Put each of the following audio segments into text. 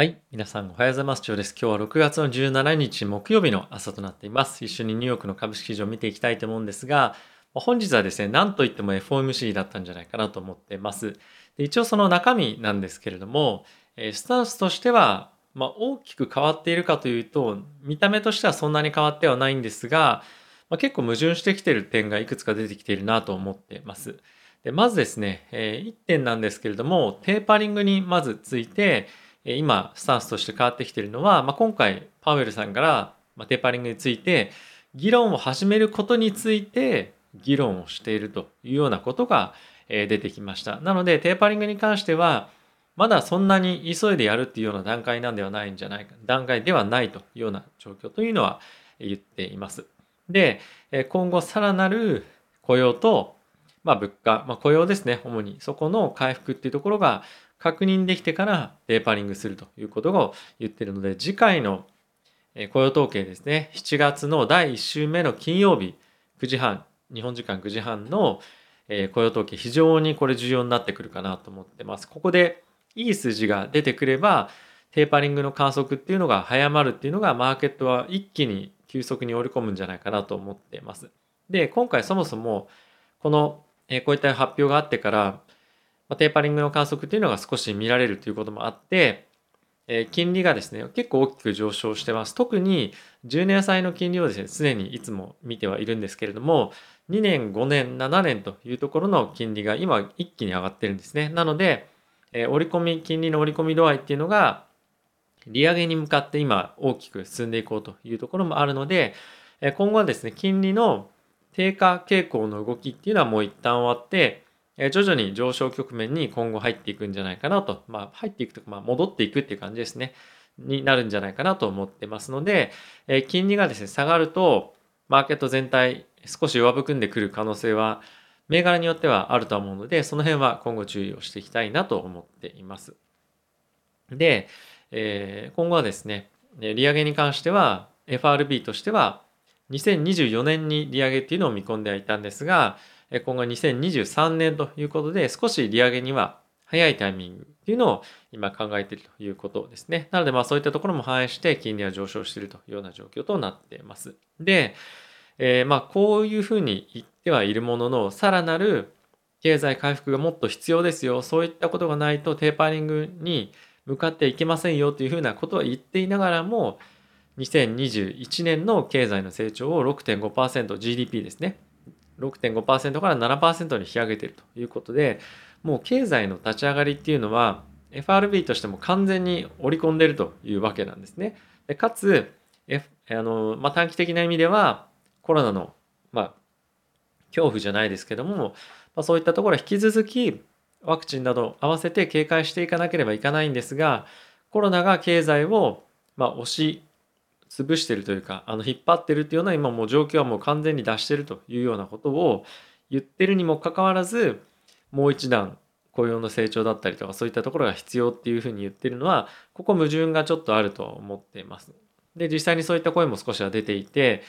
はい。皆さんおはようございます。今日です。今日は6月の17日木曜日の朝となっています。一緒にニューヨークの株式市場を見ていきたいと思うんですが、本日はですね、何と言っても FOMC だったんじゃないかなと思っています。で一応その中身なんですけれども、スタンスとしては、まあ、大きく変わっているかというと、見た目としてはそんなに変わってはないんですが、まあ、結構矛盾してきている点がいくつか出てきているなと思っています。でまずですね、え1点なんですけれども、テーパリングにまずついて、今スタンスとして変わってきているのは、まあ、今回パウエルさんから、テーパリングについて議論を始めることについて議論をしているというようなことが出てきました。なのでテーパリングに関してはまだそんなに急いでやるっていうような段階なんではないんじゃないか段階ではないというような状況というのは言っています。で今後さらなる雇用と、まあ、物価、まあ、雇用ですね主にそこの回復っていうところが確認できてからテーパリングするということを言ってるので、次回の雇用統計ですね、7月の第1週目の金曜日9時半、日本時間9時半の雇用統計、非常にこれ重要になってくるかなと思ってます。ここでいい数字が出てくれば、テーパリングの観測っていうのが早まるっていうのがマーケットは一気に急速に織り込むんじゃないかなと思っています。で、今回そもそもこのこういった発表があってからま、テーパリングの観測っていうのが少し見られるということもあって、え、金利がですね、結構大きく上昇してます。特に10年債の金利をですね、常にいつも見てはいるんですけれども、2年、5年、7年というところの金利が今一気に上がってるんですね。なので、え、折り込み、金利の折り込み度合いっていうのが、利上げに向かって今大きく進んでいこうというところもあるので、今後はですね、金利の低下傾向の動きっていうのはもう一旦終わって、徐々に上昇局面に今後入っていくんじゃないかなと、まあ、入っていくとか、まあ、戻っていくっていう感じですね、になるんじゃないかなと思ってますので、え金利がですね、下がると、マーケット全体少し弱含んでくる可能性は、銘柄によってはあると思うので、その辺は今後注意をしていきたいなと思っています。で、えー、今後はですね、利上げに関しては、FRB としては、2024年に利上げっていうのを見込んではいたんですが、今後2023年ということで少し利上げには早いタイミングっていうのを今考えているということですね。なのでまあそういったところも反映して金利は上昇しているというような状況となっています。で、えー、まあこういうふうに言ってはいるもののさらなる経済回復がもっと必要ですよ。そういったことがないとテーパリングに向かっていけませんよというふうなことは言っていながらも2021年の経済の成長を 6.5%GDP ですね。6.5%から7%に引き上げているということでもう経済の立ち上がりっていうのは FRB としても完全に織り込んでいるというわけなんですね。でかつ、F あのまあ、短期的な意味ではコロナの、まあ、恐怖じゃないですけども、まあ、そういったところは引き続きワクチンなど合わせて警戒していかなければいかないんですがコロナが経済を、まあ、押し潰してるというかあの引っ張ってるっていうような今もう状況はもう完全に出してるというようなことを言ってるにもかかわらずもう一段雇用の成長だったりとかそういったところが必要っていうふうに言ってるのはここ矛盾がちょっとあると思っています。で実際にそういった声も少しは出ていて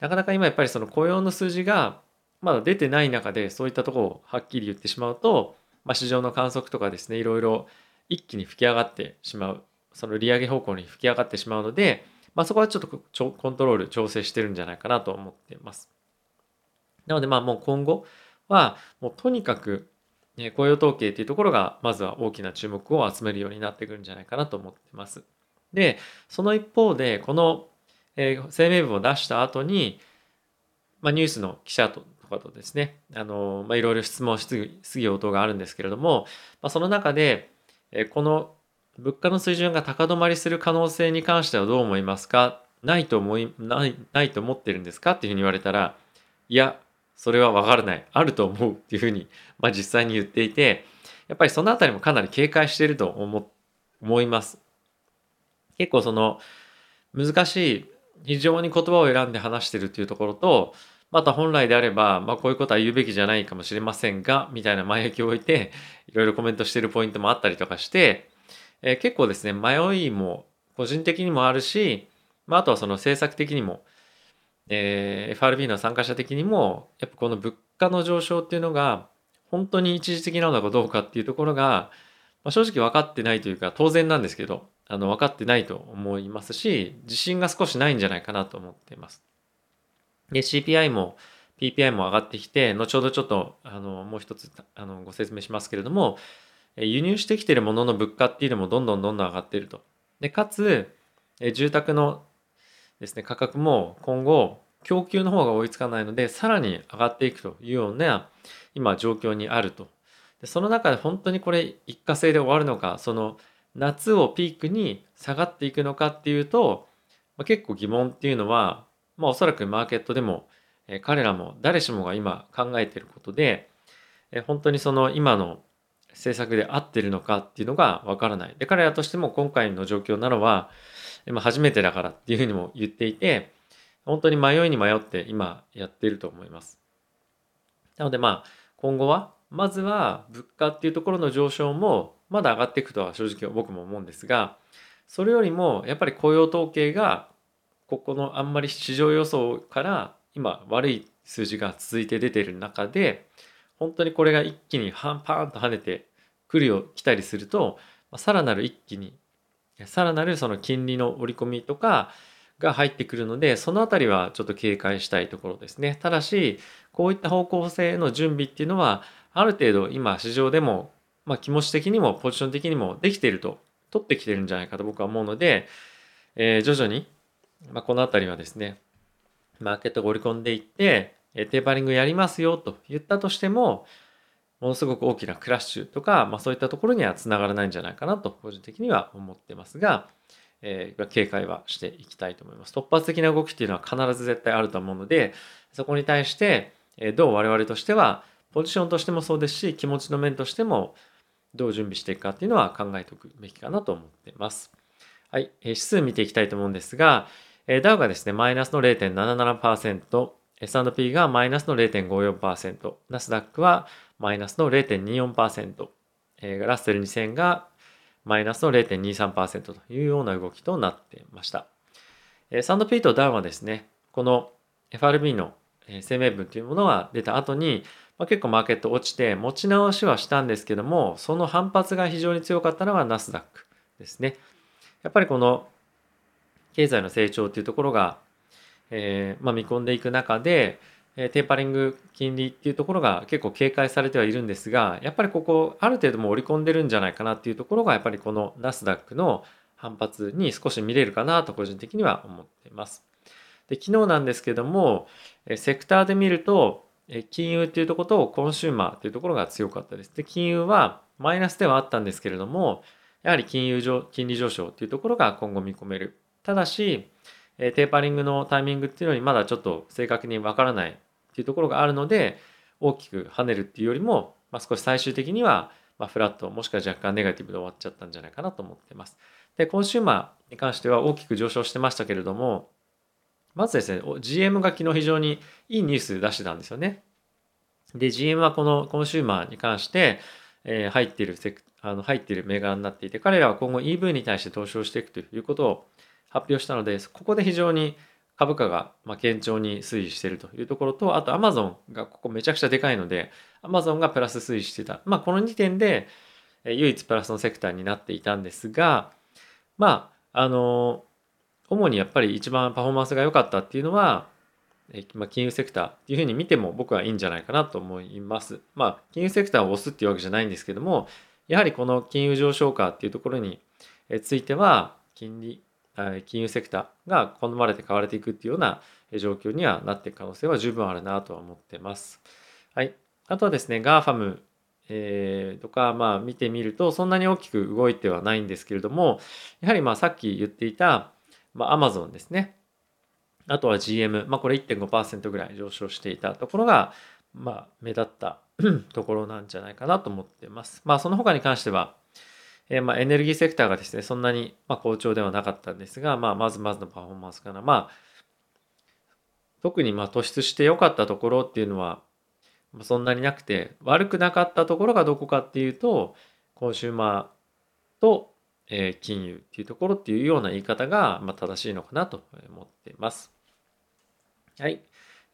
なかなか今やっぱりその雇用の数字がまだ出てない中でそういったところをはっきり言ってしまうと、まあ、市場の観測とかですねいろいろ一気に吹き上がってしまうその利上げ方向に吹き上がってしまうのでまあ、そこはちょっとコントロール調整してるんじゃないかなと思っています。なのでまあもう今後はもうとにかく雇用統計っていうところがまずは大きな注目を集めるようになってくるんじゃないかなと思ってます。で、その一方でこの声明文を出した後に、まあ、ニュースの記者とかとですね、あの、まあ、いろいろ質問、質疑応答があるんですけれども、まあ、その中で、この物価の水準が高止まりする可能性に関してはどう思いますか？ないと思いないないと思ってるんですか？っていうふうに言われたらいやそれは分からない。あると思うっていうふうに、まあ、実際に言っていてやっぱりそのあたりもかなり警戒していると思思います。結構その難しい非常に言葉を選んで話してるっていうところとまた本来であれば、まあ、こういうことは言うべきじゃないかもしれませんがみたいな前置きを置いていろいろコメントしてるポイントもあったりとかしてえー、結構ですね、迷いも個人的にもあるし、まあ、あとはその政策的にも、えー、FRB の参加者的にも、やっぱこの物価の上昇っていうのが、本当に一時的なのかどうかっていうところが、まあ、正直分かってないというか、当然なんですけど、あの分かってないと思いますし自信が少しないんじゃないかなと思っています。で CPI も PPI も上がってきて後ほどちょっとあのもう一つあのご説明しますけれども輸入してきているものの物価っていうのもどんどんどんどん上がっていると。でかつ住宅のですね価格も今後供給の方が追いつかないのでさらに上がっていくというような今状況にあると。でその中で本当にこれ一過性で終わるのかその夏をピークに下がっていくのかっていうと、まあ、結構疑問っていうのは、まあ、おそらくマーケットでも、え、彼らも誰しもが今考えていることで、え、本当にその今の政策で合ってるのかっていうのがわからない。で彼らとしても今回の状況なのは、まあ、初めてだからっていうふうにも言っていて本当に迷いに迷って今やっていると思います。なのでまあ今後はまずは物価っていうところの上昇もまだ上がっていくとは正直僕も思うんですがそれよりもやっぱり雇用統計がここのあんまり市場予想から今悪い数字が続いて出てる中で本当にこれが一気にパンパンと跳ねてくるよ来たりするとさらなる一気にさらなるその金利の織り込みとかが入ってくるのでそのあたりはちょっと警戒したいところですね。ただしこういった方向性の準備っていうのはある程度今市場でもまあ、気持ち的にもポジション的にもできていると取ってきてるんじゃないかと僕は思うので、えー、徐々に、まあ、この辺りはですねマーケットが織り込んでいって、えテーパリングやりますよと言ったとしてもものすごく大きなクラッシュとか、まあ、そういったところにはつながらないんじゃないかなと個人的には思ってますが、えー、警戒はしていきたいと思います。突発的な動きっていうのは必ず絶対あると思うのでそこに対して、えどう我々としてはポジションとしてもそうですし気持ちの面としてもどう準備していくかっていうのは考えておくべきかなと思っています。はい、指数見ていきたいと思うんですが、ダウがですね、マイナスの0.77%、S&P がマイナスの0.54%、ナスダックはマイナスの0.24%、ラッセル2000がマイナスの0.23%というような動きとなっていました。S&P とダウはですね、この FRB の声明文というものが出た後に、まあ、結構マーケット落ちて持ち直しはしたんですけどもその反発が非常に強かったのがナスダックですね。やっぱりこの経済の成長というところが、えー、まあ、見込んでいく中で、えー、テーパリング金利っていうところが結構警戒されてはいるんですがやっぱりここある程度も織り込んでるんじゃないかなっていうところがやっぱりこのナスダックの反発に少し見れるかなと個人的には思っています。で昨日なんですけどもえセクターで見るとえ金融っていうところとコンシューマーっていうところが強かったです。で、金融はマイナスではあったんですけれども、やはり金融上、金利上昇っていうところが今後見込める。ただし、えテーパリングのタイミングっていうのにまだちょっと正確にわからないっていうところがあるので、大きく跳ねるっていうよりも、まあ、少し最終的には、まフラット、もしくは若干ネガティブで終わっちゃったんじゃないかなと思ってます。で、コンシューマーに関しては大きく上昇してましたけれども、まずですね、GM が昨日非常にいいニュース出してたんですよね。で、GM はこのコンシューマーに関して、えー、入っているセク、あの入っている銘柄になっていて、彼らは今後 EV に対して投資をしていくということを発表したので、ここで非常に株価が堅調に推移しているというところと、あと Amazon がここめちゃくちゃでかいので、Amazon がプラス推移してた。まあ、この2点で唯一プラスのセクターになっていたんですが、まあ、あの、主にやっぱり一番パフォーマンスが良かったっていうのは、ま、金融セクターっていうふうに見ても僕はいいんじゃないかなと思います。まあ、金融セクターを押すっていうわけじゃないんですけども、やはりこの金融上昇化っていうところについては、金利、金融セクターが好まれて買われていくっていうような状況にはなっていく可能性は十分あるなとは思ってます。はい。あとはですね、GAFAM えー、とか、まあ見てみると、そんなに大きく動いてはないんですけれども、やはりまあさっき言っていた、まあ、Amazon ですね。あとは GM、まあ、これ1.5%ぐらい上昇していたところが、まあ、目立った ところなんじゃないかなと思ってます。まあ、その他に関しては、えー、まあエネルギーセクターがですね、そんなにまあ好調ではなかったんですが、まあ、まずまずのパフォーマンスかな。まあ、特にまあ突出して良かったところっていうのは、そんなになくて、悪くなかったところがどこかっていうと、コンシューマーと、えー、金融っていうところっていうような言い方が、まあ、正しいのかなと思っています。はい。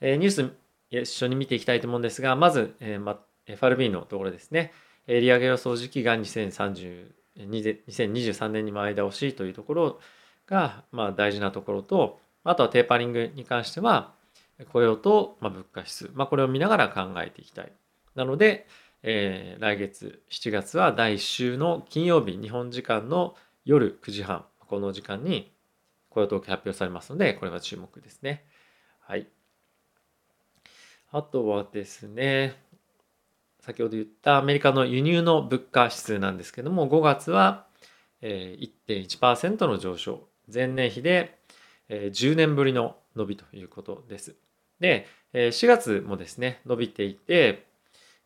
えー、ニュース一緒に見ていきたいと思うんですが、まず、えーま、FRB のところですね。利上げ予想時期が2030 2023年に前倒しというところが、まあ、大事なところと、あとはテーパリングに関しては、雇用と、ま、物価指数、まあ、これを見ながら考えていきたい。なので、えー、来月7月は第1週の金曜日、日本時間の夜9時半、この時間に雇用統計発表されますので、これは注目ですね。はい。あとはですね、先ほど言ったアメリカの輸入の物価指数なんですけども、5月は1.1%の上昇。前年比で10年ぶりの伸びということです。で、4月もですね、伸びていて、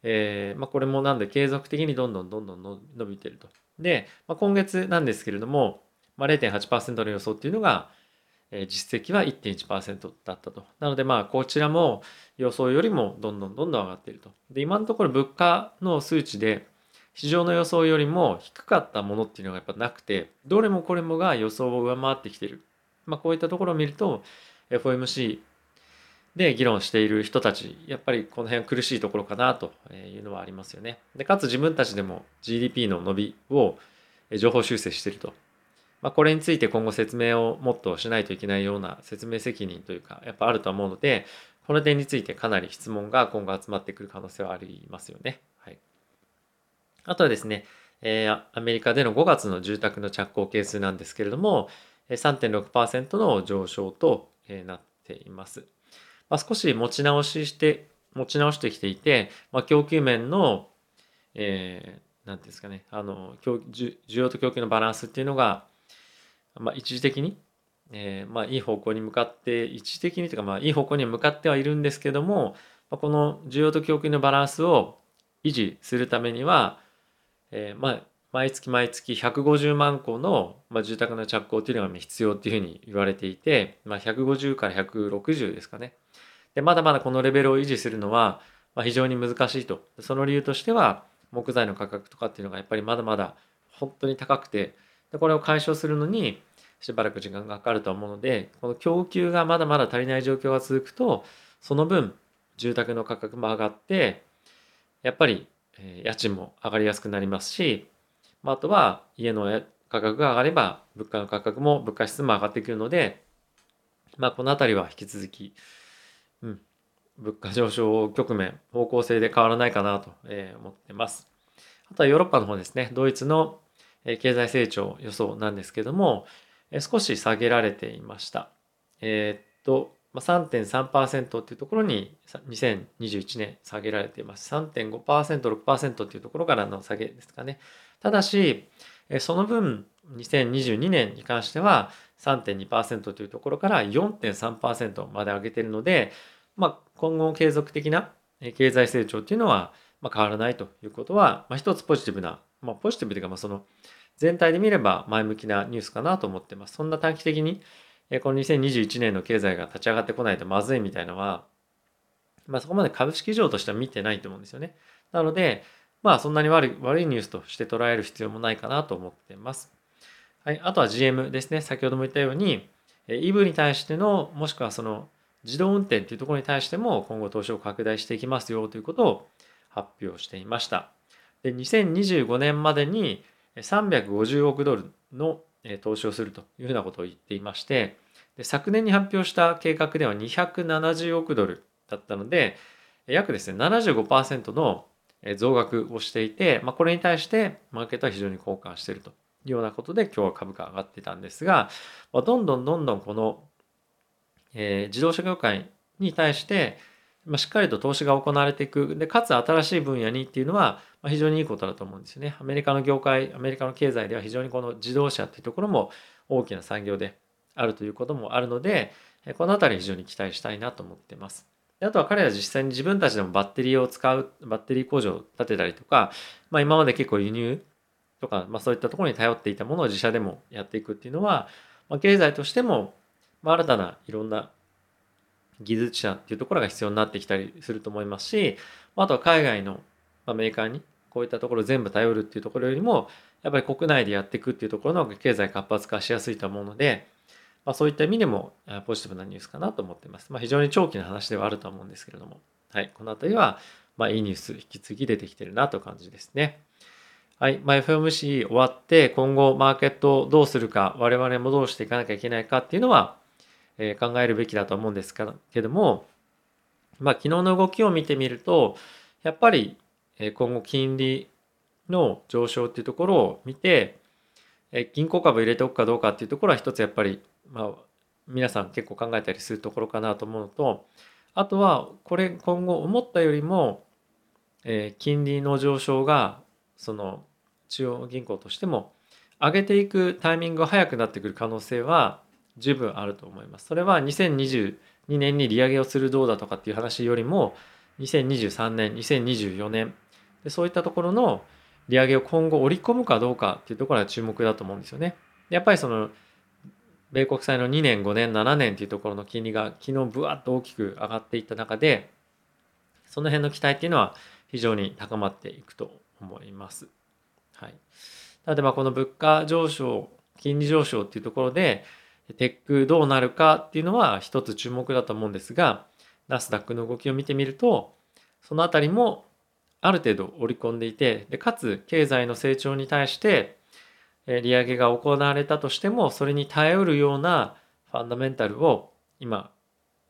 え、ま、これもなんで継続的にどんどんどんどん伸びてると。で、ま、今月なんですけれども、ま、0.8%の予想っていうのが、実績は1.1%だったと。なのでまあこちらも予想よりもどんどんどんどん上がっていると。で、今のところ物価の数値で市場の予想よりも低かったものっていうのがやっぱなくて、どれもこれもが予想を上回ってきてる。まあこういったところを見ると、FOMC で議論している人たち、やっぱりこの辺苦しいところかなというのはありますよね。で、かつ自分たちでも GDP の伸びを情報修正してると。まあ、これについて今後説明をもっとしないといけないような説明責任というか、やっぱあると思うので、この点についてかなり質問が今後集まってくる可能性はありますよね。はい。あとはですね、えー、アメリカでの5月の住宅の着工係数なんですけれども、3.6%の上昇となっています。まあ、少し持ち直しして、持ち直してきていて、まあ、供給面の、えー、なんですかね、あの、需要と供給のバランスっていうのが、まあ、一時的に、えー、まあ、いい方向に向かって、一時的にというか、まあ、いい方向に向かってはいるんですけども、まあ、この需要と供給のバランスを維持するためには、えー、まあ、毎月毎月150万個の、まあ、住宅の着工というのが必要っていうふうに言われていて、まあ、150から160ですかね。で、まだまだこのレベルを維持するのは、まあ、非常に難しいと。その理由としては、木材の価格とかっていうのがやっぱりまだまだ本当に高くて、でこれを解消するのにしばらく時間がかかると思うのでこの供給がまだまだ足りない状況が続くとその分住宅の価格も上がってやっぱり家賃も上がりやすくなりますしあとは家の価格が上がれば物価の価格も物価指数も上がってくるのでまあこの辺りは引き続き、うん、物価上昇局面方向性で変わらないかなと思ってます。あとはヨーロッパの方ですねドイツの経済成長予想なんですけども、少し下げられていました。えー、っと、3.3%っていうところに2021年下げられています。3.5%、6%っていうところからの下げですかね。ただし、その分、2022年に関しては3.2%というところから4.3%まで上げているので、まあ、今後継続的な経済成長っていうのは変わらないということは、まあ、一つポジティブなまあ、ポジティブというか、まあ、その全体で見れば前向きなニュースかなと思ってます。そんな短期的に、この2021年の経済が立ち上がってこないとまずいみたいなのは、まあ、そこまで株式上としては見てないと思うんですよね。なので、まあ、そんなに悪い悪いニュースとして捉える必要もないかなと思ってます。はい、あとは GM ですね。先ほども言ったように、EV に対しての、もしくはその自動運転というところに対しても今後投資を拡大していきますよということを発表していました。で2025年までに350億ドルの投資をするというふうなことを言っていましてで昨年に発表した計画では270億ドルだったので約ですね75%の増額をしていて、まあ、これに対してマーケットは非常に好感しているというようなことで今日は株価上がってたんですが、まあ、どんどんどんどんこの、えー、自動車業界に対してま、しっかりと投資が行われていく。で、かつ新しい分野にっていうのは、ま、非常にいいことだと思うんですよね。アメリカの業界、アメリカの経済では非常にこの自動車っていうところも大きな産業であるということもあるので、このあたり非常に期待したいなと思ってます。であとは彼ら実際に自分たちでもバッテリーを使う、バッテリー工場を建てたりとか、まあ今まで結構輸入とか、まあそういったところに頼っていたものを自社でもやっていくっていうのは、まあ、経済としても、ま、新たないろんな技術者っていうところが必要になってきたりすると思いますし、あとは海外のメーカーにこういったところ全部頼るっていうところよりも、やっぱり国内でやっていくっていうところの方が経済活発化しやすいと思うので、まあ、そういった意味でもポジティブなニュースかなと思っています。まあ、非常に長期の話ではあると思うんですけれども、はい、この辺りは、まあ、いいニュース引き継ぎ出てきてるなという感じですね。はい、まあ、FOMC 終わって今後マーケットをどうするか我々もどうしていかなきゃいけないかっていうのは、え、考えるべきだと思うんですけども、まあ、昨日の動きを見てみるとやっぱり今後金利の上昇っていうところを見て銀行株入れておくかどうかっていうところは一つやっぱり、まあ、皆さん結構考えたりするところかなと思うのとあとはこれ今後思ったよりも、え、金利の上昇がその中央銀行としても上げていくタイミングが早くなってくる可能性は十分あると思います。それは2022年に利上げをするどうだとかっていう話よりも2023年2024年でそういったところの利上げを今後織り込むかどうかっていうところが注目だと思うんですよね。やっぱりその米国債の2年5年7年っていうところの金利が昨日ぶわっと大きく上がっていった中でその辺の期待っていうのは非常に高まっていくと思います。はい、なのでまあこの物価上昇金利上昇っていうところでテックどうなるかっていうのは一つ注目だと思うんですがナスダックの動きを見てみるとそのあたりもある程度織り込んでいてでかつ経済の成長に対して利上げが行われたとしてもそれに耐えうるようなファンダメンタルを今、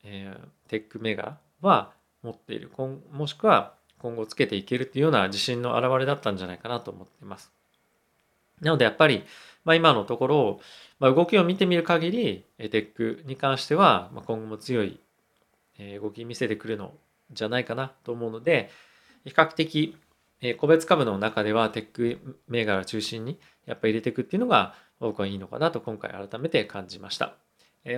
えー、テック銘柄は持っているもしくは今後つけていけるっていうような自信の表れだったんじゃないかなと思っています。なのでやっぱり、まあ、今のところ、まあ、動きを見てみる限り、テックに関しては、まあ、今後も強い動き見せてくるのじゃないかなと思うので、比較的個別株の中ではテック銘柄を中心にやっぱり入れていくっていうのが僕はいいのかなと今回改めて感じました。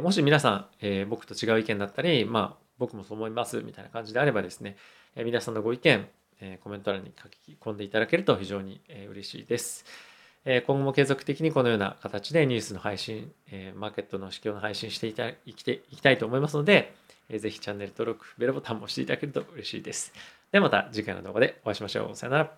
もし皆さん、え僕と違う意見だったり、まあ僕もそう思いますみたいな感じであればですね、え皆さんのご意見、えコメント欄に書き込んでいただけると非常に、え嬉しいです。え今後も継続的にこのような形でニュースの配信、えマーケットの指標の配信していたいきていきたいと思いますので、えー、ぜひチャンネル登録、ベルボタンも押していただけると嬉しいです。ではまた次回の動画でお会いしましょう。さよなら。